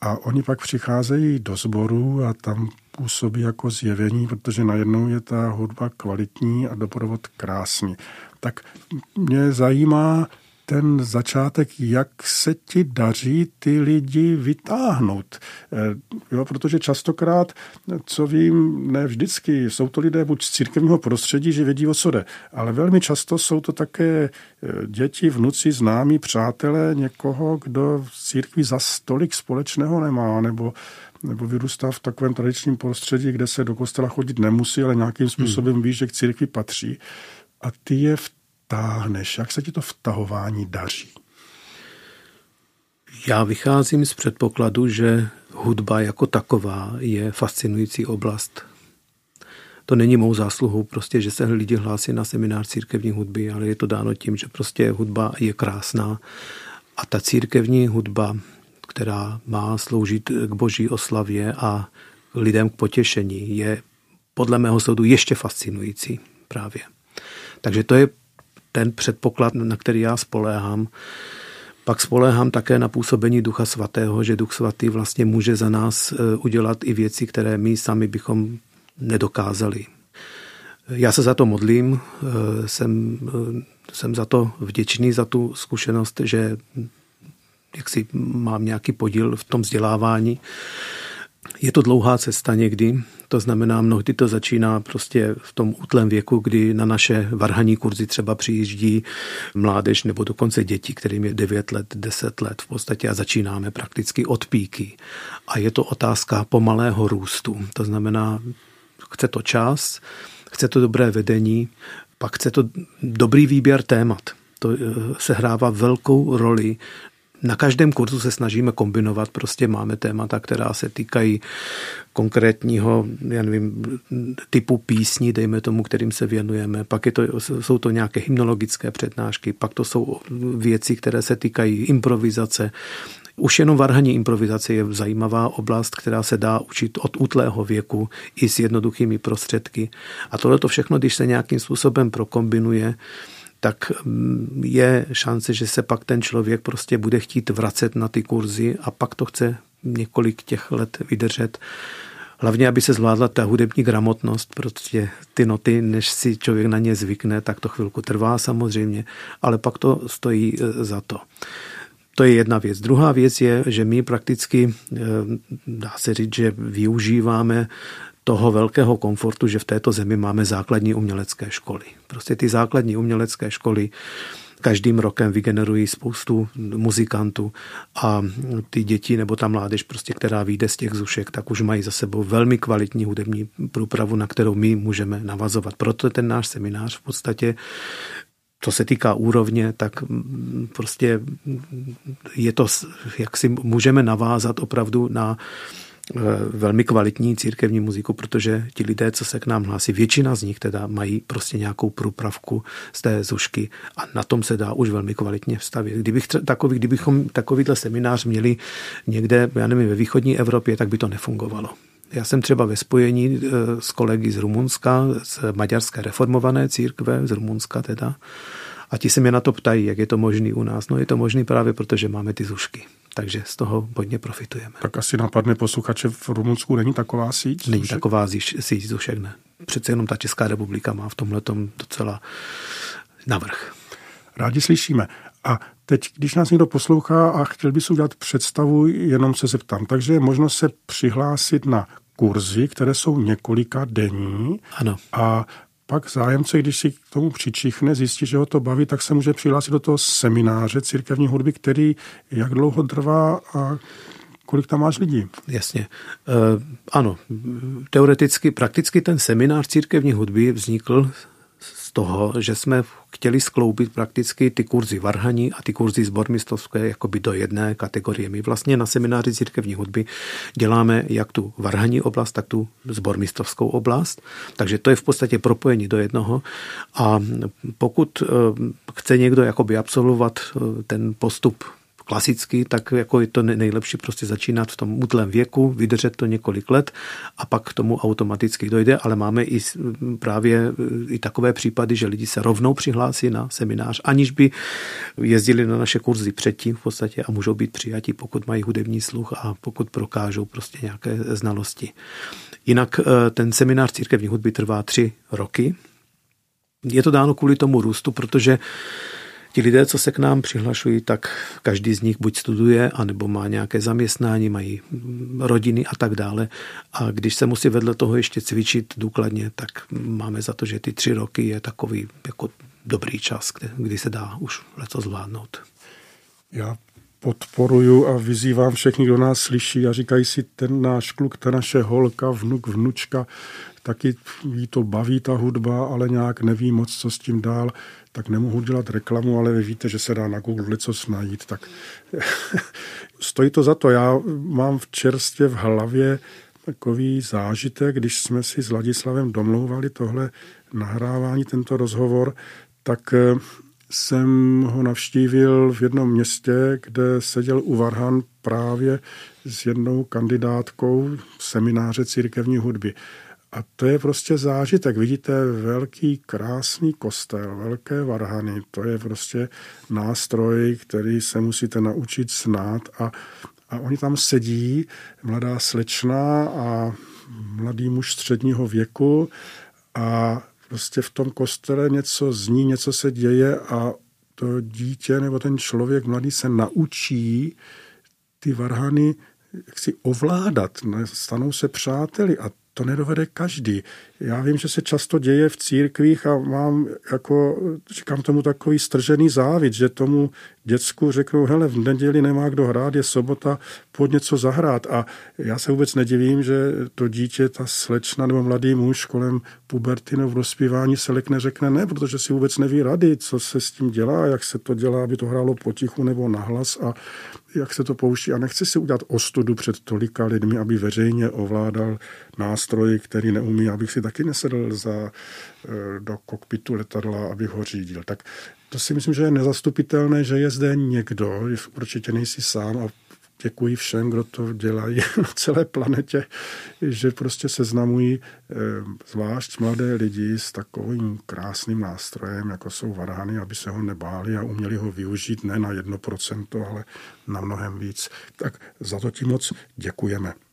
A oni pak přicházejí do sboru a tam působí jako zjevení, protože najednou je ta hudba kvalitní a doprovod krásný. Tak mě zajímá ten začátek, jak se ti daří ty lidi vytáhnout. Eh, jo, protože častokrát, co vím, ne vždycky, jsou to lidé buď z církevního prostředí, že vědí, o co jde, ale velmi často jsou to také eh, děti, vnuci, známí, přátelé někoho, kdo v církvi za stolik společného nemá, nebo nebo vyrůstá v takovém tradičním prostředí, kde se do kostela chodit nemusí, ale nějakým hmm. způsobem hmm. ví, že k církvi patří. A ty je v táhneš? Jak se ti to vtahování daří? Já vycházím z předpokladu, že hudba jako taková je fascinující oblast. To není mou zásluhou, prostě, že se lidi hlásí na seminář církevní hudby, ale je to dáno tím, že prostě hudba je krásná. A ta církevní hudba, která má sloužit k boží oslavě a lidem k potěšení, je podle mého soudu ještě fascinující právě. Takže to je ten předpoklad, na který já spoléhám. Pak spoléhám také na působení Ducha Svatého, že Duch Svatý vlastně může za nás e, udělat i věci, které my sami bychom nedokázali. Já se za to modlím, e, jsem, e, jsem za to vděčný, za tu zkušenost, že jak si mám nějaký podíl v tom vzdělávání. Je to dlouhá cesta někdy, to znamená, mnohdy to začíná prostě v tom útlém věku, kdy na naše varhaní kurzy třeba přijíždí mládež nebo dokonce děti, kterým je 9 let, 10 let v podstatě a začínáme prakticky od píky. A je to otázka pomalého růstu. To znamená, chce to čas, chce to dobré vedení, pak chce to dobrý výběr témat. To eh, sehrává velkou roli Na každém kurzu se snažíme kombinovat, prostě máme témata, která se týkají konkrétního, já nevím, typu písní, dejme tomu, kterým se věnujeme, pak je to, jsou to nějaké hymnologické přednášky, pak to jsou věci, které se týkají improvizace, už jenom varhaní improvizace je zajímavá oblast, která se dá učit od útlého věku i s jednoduchými prostředky. A tohle to všechno, když se nějakým způsobem prokombinuje, tak mm, je šance, že se pak ten člověk prostě bude chtít vracet na ty kurzy a pak to chce několik těch let vydržet. Hlavně, aby se zvládla ta hudební gramotnost, protože ty noty, než si člověk na ně zvykne, tak to chvilku trvá samozřejmě, ale pak to stojí e, za to. To je jedna věc. Druhá věc je, že my prakticky, e, dá se říct, že využíváme toho velkého komfortu, že v této zemi máme základní umělecké školy. Prostě ty základní umělecké školy každým rokem vygenerují spoustu muzikantů a ty děti nebo ta mládež, prostě, která vyjde z těch zušek, tak už mají za sebou velmi kvalitní hudební průpravu, na kterou my můžeme navazovat. Proto ten náš seminář v podstatě co se týká úrovně, tak prostě je to, jak si můžeme navázat opravdu na velmi kvalitní církevní muziku, protože ti lidé, co se k nám hlásí, většina z nich teda mají prostě nějakou průpravku z té zušky a na tom se dá už velmi kvalitně vstavit. Kdybych takový, kdybychom takovýhle seminář měli někde, já nevím, ve východní Evropě, tak by to nefungovalo. Já jsem třeba ve spojení eh, s kolegy z Rumunska, z Maďarské reformované církve, z Rumunska teda, a ti se mě na to ptají, jak je to možný u nás. No je to možný právě proto, že máme ty zušky takže z toho hodně profitujeme. Tak asi napadne posluchače, v Rumunsku není taková síť? Není zušek? taková síť zušek, ne. Přece jenom ta Česká republika má v tomhle docela navrh. Rádi slyšíme. A teď, když nás někdo poslouchá a chtěl by si udělat představu, jenom se zeptám. Takže je možno se přihlásit na kurzy, které jsou několika denní. Ano. A pak zájemce, když si k tomu přičichne, zjistí, že ho to baví, tak se může přihlásit do toho semináře církevní hudby, který jak dlouho trvá a kolik tam máš lidí? Jasně. E, ano, teoreticky, prakticky ten seminář církevní hudby vznikl toho, že jsme chtěli skloubit prakticky ty kurzy varhaní a ty kurzy zbormistovské jakoby do jedné kategorie. My vlastně na semináři církevní hudby děláme jak tu varhaní oblast, tak tu zbormistovskou oblast. Takže to je v podstatě propojení do jednoho. A pokud eh, chce někdo jakoby absolvovat eh, ten postup klasicky, tak jako je to nejlepší prostě začínat v tom útlém věku, vydržet to několik let a pak k tomu automaticky dojde, ale máme i právě e, i takové případy, že lidi se rovnou přihlásí na seminář, aniž by jezdili na naše kurzy předtím v podstatě a můžou být přijati, pokud mají hudební sluch a pokud prokážou prostě nějaké znalosti. Jinak e, ten seminář církevní hudby trvá tři roky. Je to dáno kvůli tomu růstu, protože Ti lidé, co se k nám přihlašují, tak každý z nich buď studuje, anebo má nějaké zaměstnání, mají rodiny a tak dále. A když se musí vedle toho ještě cvičit důkladně, tak máme za to, že ty tři roky je takový jako dobrý čas, kdy se dá už leco zvládnout. Já podporuju a vyzývám všechny, kdo nás slyší a říkají si, ten náš kluk, ta naše holka, vnuk, vnučka, taky jí to baví ta hudba, ale nějak neví moc, co s tím dál, tak nemohu dělat reklamu, ale vy víte, že se dá na Google co najít, tak stojí to za to. Já mám v čerstvě v hlavě takový zážitek, když jsme si s Ladislavem domlouvali tohle nahrávání, tento rozhovor, tak eh, jsem ho navštívil v jednom městě, kde seděl u Varhan právě s jednou kandidátkou semináře církevní hudby. A to je prostě zážitek. Vidíte velký, krásný kostel, velké varhany. To je prostě nástroj, který se musíte naučit snát. A, a oni tam sedí, mladá slečna a mladý muž středního věku a prostě v tom kostele něco zní, něco se děje a to dítě nebo ten člověk mladý se naučí ty varhany jak si ovládat, stanou se přáteli a to nedovede každý. Já vím, že se často děje v církvích a mám jako, říkám tomu takový stržený závit, že tomu děcku řeknou, hele, v neděli nemá kdo hrát, je sobota, pojď něco zahrát. A já se vůbec nedivím, že to dítě, ta slečna nebo mladý muž kolem puberty nebo v rozpívání se lekne řekne ne, protože si vůbec neví rady, co se s tím dělá, jak se to dělá, aby to hrálo potichu nebo nahlas a jak se to pouští. A nechci si udělat ostudu před tolika lidmi, aby veřejně ovládal nástroj, který neumí, abych si taky nesedl za, eh, do kokpitu letadla, abych ho řídil. Tak to si myslím, že je nezastupitelné, že je zde někdo, určitě nejsi sám a děkuji všem, kdo to dělají na celé planetě, že prostě seznamují eh, zvlášť mladé lidi s takovým krásným nástrojem, jako jsou varhany, aby se ho nebáli a uměli ho využít ne na jedno procento, ale na mnohem víc. Tak za to ti moc děkujeme.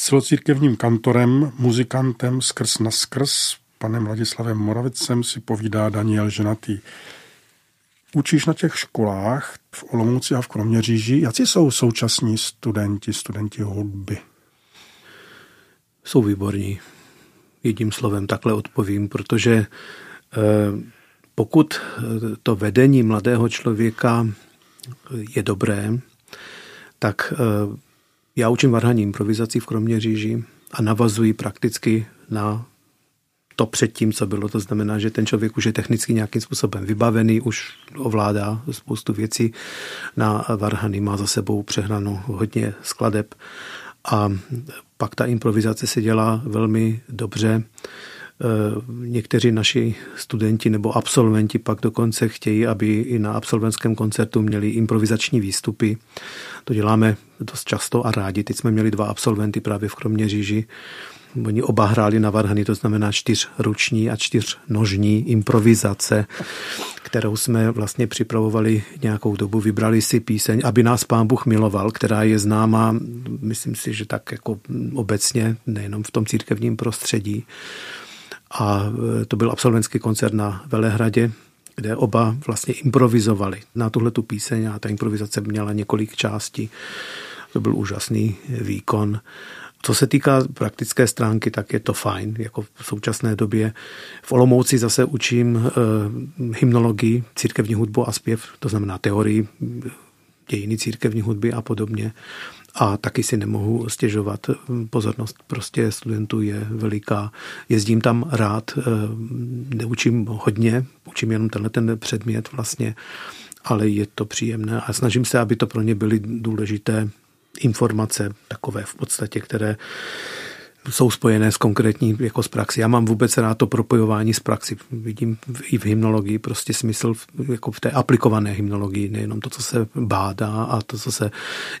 Celocírkevním kantorem, muzikantem skrz na skrz, panem Ladislavem Moravicem si povídá Daniel Ženatý. Učíš na těch školách v Olomouci a v Kroměříži. Jaký jsou současní studenti, studenti hudby? Jsou výborní. Jedním slovem takhle odpovím, protože eh, pokud to vedení mladého člověka je dobré, tak eh, já učím varhaní improvizací v Kroměříži a navazuji prakticky na to předtím, co bylo. To znamená, že ten člověk už je technicky nějakým způsobem vybavený, už ovládá spoustu věcí. Na varhany má za sebou přehnanou hodně skladeb a pak ta improvizace se dělá velmi dobře. Eh, někteří naši studenti nebo absolventi pak dokonce chtějí, aby i na absolventském koncertu měli improvizační výstupy. To děláme dost často a rádi. Teď jsme měli dva absolventy právě v Kroměříži. Oni oba hráli na varhany, to znamená čtyřruční a čtyřnožní improvizace, kterou jsme vlastně připravovali nějakou dobu. Vybrali si píseň, aby nás pán Bůh miloval, která je známá, myslím si, že tak jako obecně, nejenom v tom církevním prostředí. A e, to byl absolventský koncert na Velehradě, kde oba vlastně improvizovali na tuhle tu píseň a ta improvizace měla několik částí. To byl úžasný výkon. Co se týká praktické stránky, tak je to fajn, jako v současné době. V Olomouci zase učím e, hymnologii, církevní hudbu a zpěv, to znamená teorii dějiny církevní hudby a podobně. A taky si nemohu stěžovat. Pozornost prostě studentů je veliká. Jezdím tam rád, eh, neučím hodně, učím jenom tenhle ten předmět vlastně, ale je to příjemné a snažím se, aby to pro ně byly důležité informace, takové v podstatě, které jsou spojené s konkrétní jako s praxi. Já mám vůbec rád to propojování s praxi. Vidím i v hymnologii prostě smysl jako v té aplikované hymnologii, nejenom to, co se bádá a to, co se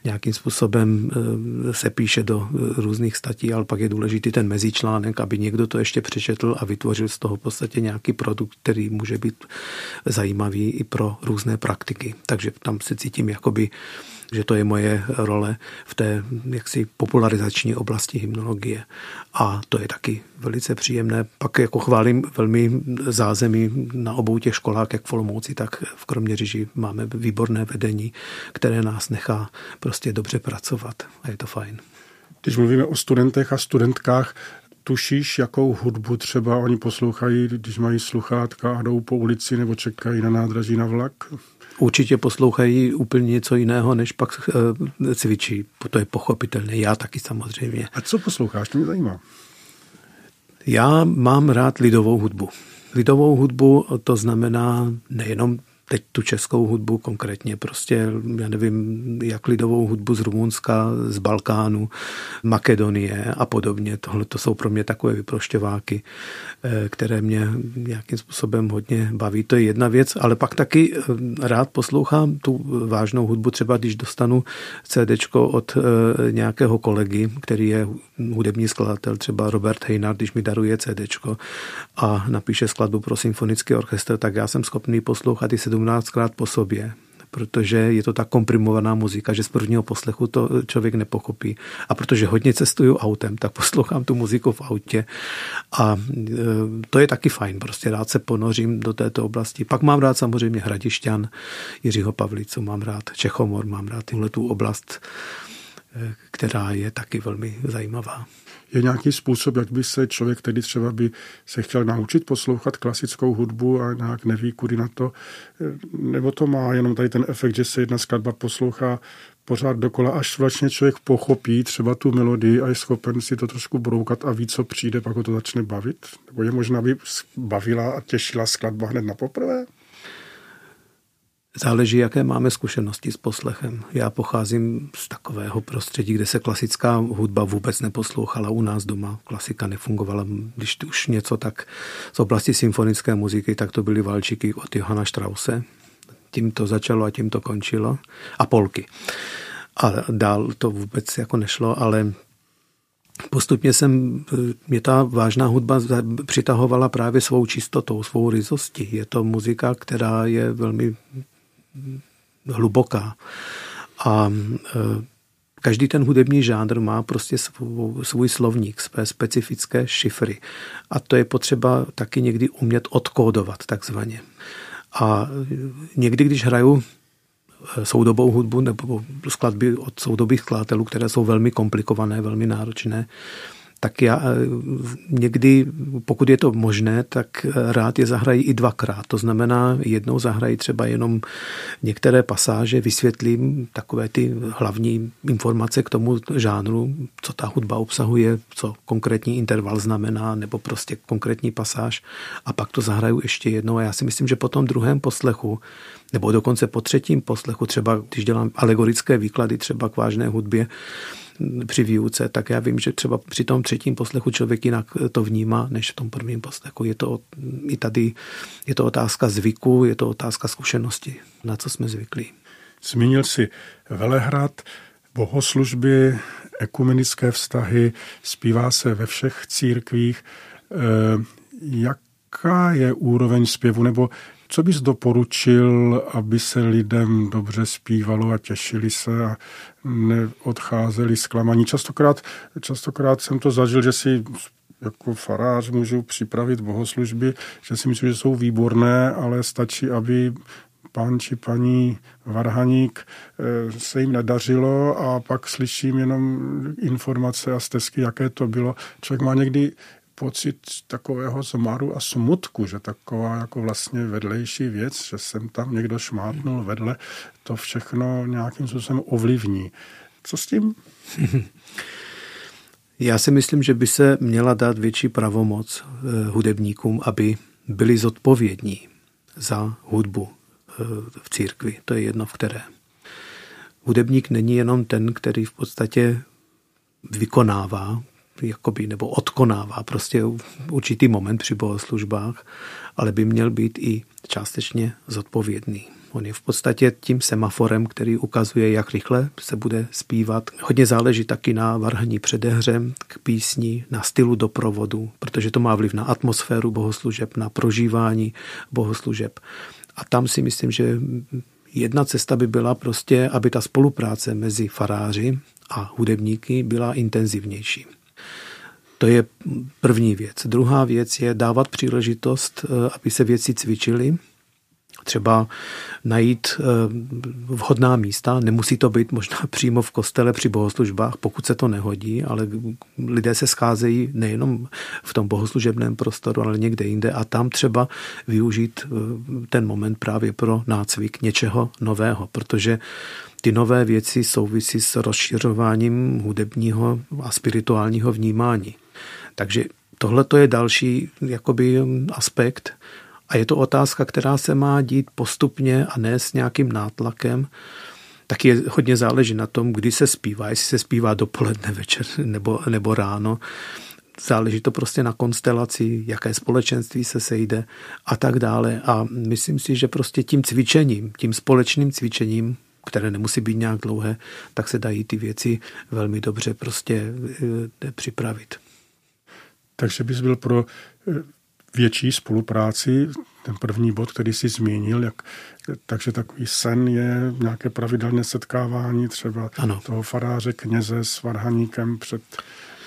nějakým způsobem eh, se píše do eh, různých statí, ale pak je důležitý ten mezičlánek, aby někdo to ještě přečetl a vytvořil z toho v podstatě nějaký produkt, který může být zajímavý i pro různé praktiky. Takže tam se cítím jakoby že to je moje role v té jaksi popularizační oblasti hymnologie. A to je taky velice příjemné. Pak jako chválím velmi zázemí na obou těch školách, jak v Olomouci, tak v Kroměříži máme výborné vedení, které nás nechá prostě dobře pracovat a je to fajn. Když mluvíme o studentech a studentkách, tušíš, jakou hudbu třeba oni poslouchají, když mají sluchátka a jdou po ulici nebo čekají na nádraží na vlak? Určitě poslouchají úplně něco jiného, než pak eh, cvičí. To je pochopitelné. Já taky samozřejmě. A co posloucháš? To mě zajímá. Já mám rád lidovou hudbu. Lidovou hudbu to znamená nejenom teď tu českou hudbu konkrétně, prostě, já nevím, jak lidovou hudbu z Rumunska, z Balkánu, Makedonie a podobně. Tohle to jsou pro mě takové vyprošťováky, eh, které mě nějakým způsobem hodně baví. To je jedna věc, ale pak taky eh, rád poslouchám tu vážnou hudbu, třeba když dostanu CDčko od eh, nějakého kolegy, který je hudební skladatel, třeba Robert Heinard, když mi daruje CDčko a napíše skladbu pro symfonický orchestr, tak já jsem schopný poslouchat i 17krát po sobě protože je to tak komprimovaná muzika, že z prvního poslechu to člověk nepochopí. A protože hodně cestuju autem, tak poslouchám tu muziku v autě a e, to je taky fajn, prostě rád se ponořím do této oblasti. Pak mám rád samozřejmě Hradišťan, Jiřího Pavlicu, mám rád Čechomor, mám rád tuhle tu oblast která je taky velmi zajímavá. Je nějaký způsob, jak by se člověk, který třeba by se chtěl naučit poslouchat klasickou hudbu a nějak neví, kudy na to, nebo to má jenom tady ten efekt, že se jedna skladba poslouchá pořád dokola, až vlastně člověk pochopí třeba tu melodii a je schopen si to trošku broukat a ví, co přijde, pak ho to začne bavit? Nebo je možná, aby bavila a těšila skladba hned na poprvé? Záleží, jaké máme zkušenosti s poslechem. Já pocházím z takového prostředí, kde se klasická hudba vůbec neposlouchala u nás doma. Klasika nefungovala. Když už něco tak z oblasti symfonické muziky, tak to byly valčíky od Johana Strause. Tím to začalo a tím to končilo. A polky. A dál to vůbec jako nešlo, ale Postupně jsem, mě ta vážná hudba přitahovala právě svou čistotou, svou ryzostí. Je to muzika, která je velmi hluboká. A e, každý ten hudební žánr má prostě svůj, svůj slovník, své specifické šifry. A to je potřeba taky někdy umět odkódovat takzvaně. A někdy, když hraju e, soudobou hudbu nebo skladby od soudobých skladatelů, které jsou velmi komplikované, velmi náročné, tak já eh, někdy, pokud je to možné, tak eh, rád je zahrají i dvakrát. To znamená, jednou zahrají třeba jenom některé pasáže, vysvětlím takové ty hlavní informace k tomu žánru, co ta hudba obsahuje, co konkrétní interval znamená, nebo prostě konkrétní pasáž a pak to zahraju ještě jednou. A já si myslím, že po tom druhém poslechu nebo dokonce po třetím poslechu, třeba když dělám alegorické výklady třeba k vážné hudbě, při výuce, tak já vím, že třeba při tom třetím poslechu člověk jinak to vnímá, než v tom prvním poslechu. Je to i tady, je to otázka zvyku, je to otázka zkušenosti, na co jsme zvyklí. Zmínil si Velehrad, bohoslužby, ekumenické vztahy, zpívá se ve všech církvích. Eh, jaká je úroveň zpěvu, nebo co bys doporučil, aby se lidem dobře zpívalo a těšili se a neodcházeli zklamaní? Častokrát, častokrát jsem to zažil, že si jako farář můžu připravit bohoslužby, že si myslím, že jsou výborné, ale stačí, aby pán či paní Varhaník eh, se jim nedařilo a pak slyším jenom informace a stezky, jaké to bylo. Člověk má někdy pocit takového zmaru a smutku, že taková jako vlastně vedlejší věc, že jsem tam někdo šmátnul vedle, to všechno nějakým způsobem ovlivní. Co s tím? Já si myslím, že by se měla dát větší pravomoc eh, hudebníkům, aby byli zodpovědní za hudbu eh, v církvi. To je jedno v které. Hudebník není jenom ten, který v podstatě vykonává jakoby, nebo odkonává prostě určitý moment při bohoslužbách, ale by měl být i částečně zodpovědný. On je v podstatě tím semaforem, který ukazuje, jak rychle se bude zpívat. Hodně záleží taky na varhaní předehře k písni, na stylu doprovodu, protože to má vliv na atmosféru bohoslužeb, na prožívání bohoslužeb. A tam si myslím, že jedna cesta by byla prostě, aby ta spolupráce mezi faráři a hudebníky byla intenzivnější. To je první věc. Druhá věc je dávat příležitost, eh, aby se věci cvičily, třeba najít eh, vhodná místa. Nemusí to být možná přímo v kostele při bohoslužbách, pokud se to nehodí, ale lidé se scházejí nejenom v tom bohoslužebném prostoru, ale někde jinde a tam třeba využít eh, ten moment právě pro nácvik něčeho nového, protože ty nové věci souvisí s rozšiřováním hudebního a spirituálního vnímání. Takže tohle je další jakoby aspekt a je to otázka, která se má dít postupně a ne s nějakým nátlakem. Tak je hodně záleží na tom, kdy se zpívá, jestli se zpívá dopoledne, večer nebo, nebo ráno. Záleží to prostě na konstelaci, jaké společenství se sejde a tak dále. A myslím si, že prostě tím cvičením, tím společným cvičením, které nemusí být nějak dlouhé, tak se dají ty věci velmi dobře prostě eh, připravit. Takže bys byl pro eh, větší spolupráci, ten první bod, který si zmínil, jak, takže takový sen je nějaké pravidelné setkávání třeba ano. toho faráře, kněze s varhaníkem před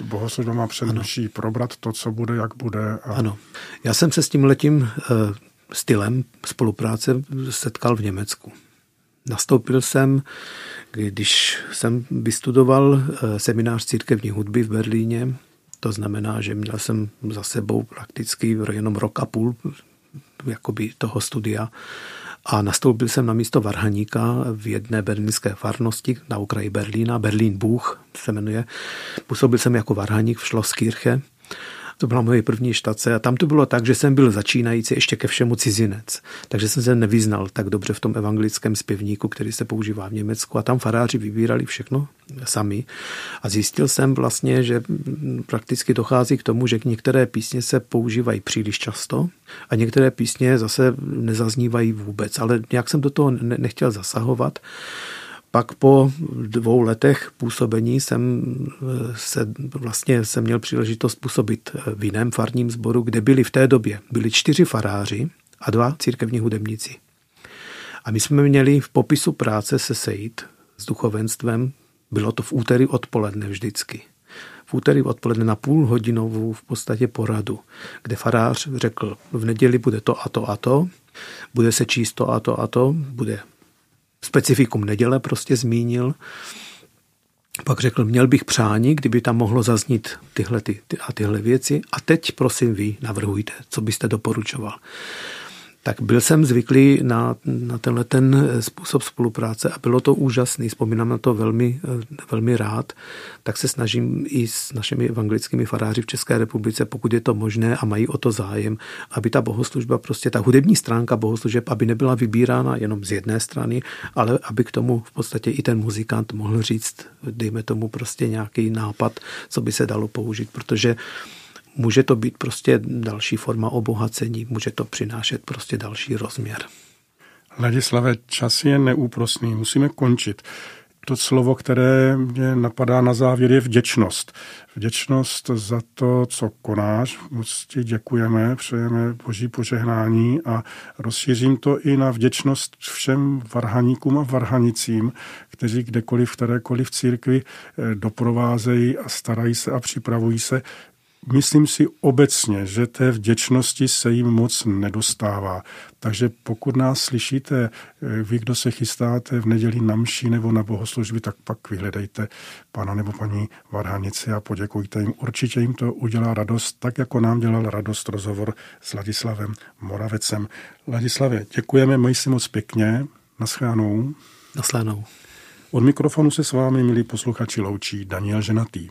bohoslužbou a před probrat to, co bude, jak bude. A... Ano. Já jsem se s tím letím uh, stylem spolupráce setkal v Německu. Nastoupil jsem, když jsem vystudoval eh, seminář církevní hudby v Berlíně, to znamená, že měl jsem za sebou prakticky jenom rok a půl jakoby toho studia. A nastoupil jsem na místo varhaníka v jedné berlínské farnosti na okraji Berlína, Berlín Buch se jmenuje. Působil jsem jako varhaník v Schlosskirche to byla moje první štace a tam to bylo tak, že jsem byl začínající ještě ke všemu cizinec. Takže jsem se nevyznal tak dobře v tom evangelickém zpěvníku, který se používá v Německu a tam faráři vybírali všechno sami. A zjistil jsem vlastně, že prakticky dochází k tomu, že některé písně se používají příliš často a některé písně zase nezaznívají vůbec. Ale nějak jsem do toho nechtěl zasahovat. Pak po dvou letech působení jsem eh, se vlastně jsem měl příležitost působit eh, v jiném farním sboru, kde byli v té době byli čtyři faráři a dva církevní hudebníci. A my jsme měli v popisu práce se sejít s duchovenstvem, bylo to v úterý odpoledne vždycky. V úterý odpoledne na půl hodinovou v podstatě poradu, kde farář řekl, v neděli bude to a to a to, bude se číst to a to a to, bude specifikum neděle prostě zmínil. Pak řekl, měl bych přání, kdyby tam mohlo zaznít tyhle ty, ty a tyhle věci. A teď prosím vy navrhujte, co byste doporučoval tak byl jsem zvyklý na, na tenhle ten způsob spolupráce a bylo to úžasný. Vzpomínám na to velmi, velmi rád. Tak se snažím i s našimi evangelickými faráři v České republice, pokud je to možné a mají o to zájem, aby ta bohoslužba, prostě ta hudební stránka bohoslužeb, aby nebyla vybírána jenom z jedné strany, ale aby k tomu v podstatě i ten muzikant mohl říct, dejme tomu prostě nějaký nápad, co by se dalo použít, protože může to být prostě další forma obohacení, může to přinášet prostě další rozměr. Ladislave, čas je neúprosný, musíme končit. To slovo, které mě napadá na závěr, je vděčnost. Vděčnost za to, co konáš. Moc ti děkujeme, přejeme boží požehnání a rozšířím to i na vděčnost všem varhaníkům a varhanicím, kteří kdekoliv v kterékoliv církvi eh, doprovázejí a starají se a připravují se myslím si obecně, že té vděčnosti se jim moc nedostává. Takže pokud nás slyšíte, eh, vy, kdo se chystáte v neděli na mši nebo na bohoslužby, tak pak vyhledejte pana nebo paní Varhanici a poděkujte jim. Určitě jim to udělá radost, tak jako nám dělal radost rozhovor s Ladislavem Moravecem. Ladislavě, děkujeme, mají si moc pěkně. Naschánou. Naschánou. Od mikrofonu se s vámi, milí posluchači, loučí Daniel Ženatý.